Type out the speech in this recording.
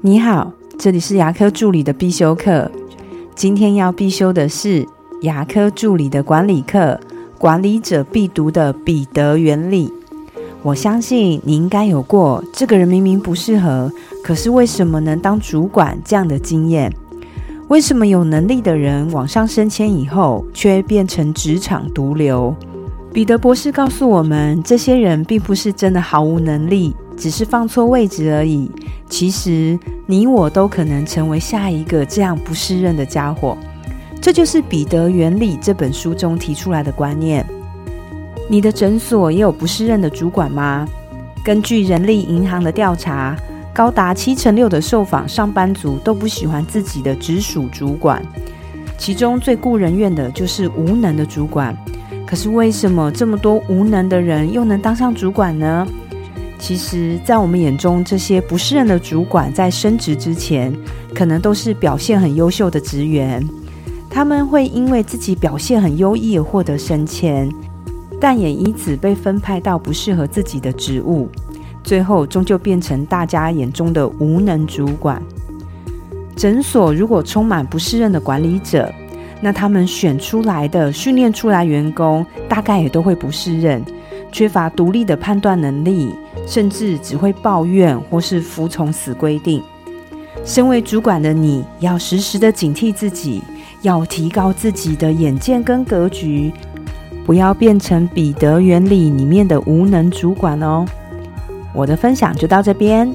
你好，这里是牙科助理的必修课。今天要必修的是牙科助理的管理课，管理者必读的彼得原理。我相信你应该有过这个人明明不适合，可是为什么能当主管这样的经验？为什么有能力的人往上升迁以后，却变成职场毒瘤？彼得博士告诉我们，这些人并不是真的毫无能力，只是放错位置而已。其实，你我都可能成为下一个这样不适任的家伙。这就是《彼得原理》这本书中提出来的观念。你的诊所也有不适任的主管吗？根据人力银行的调查，高达七成六的受访上班族都不喜欢自己的直属主管，其中最顾人怨的就是无能的主管。可是，为什么这么多无能的人又能当上主管呢？其实，在我们眼中，这些不适任的主管在升职之前，可能都是表现很优秀的职员。他们会因为自己表现很优异而获得升迁，但也因此被分派到不适合自己的职务，最后终究变成大家眼中的无能主管。诊所如果充满不适任的管理者，那他们选出来的、训练出来员工，大概也都会不适任，缺乏独立的判断能力。甚至只会抱怨或是服从死规定。身为主管的你，要时时的警惕自己，要提高自己的眼界跟格局，不要变成彼得原理里面的无能主管哦。我的分享就到这边。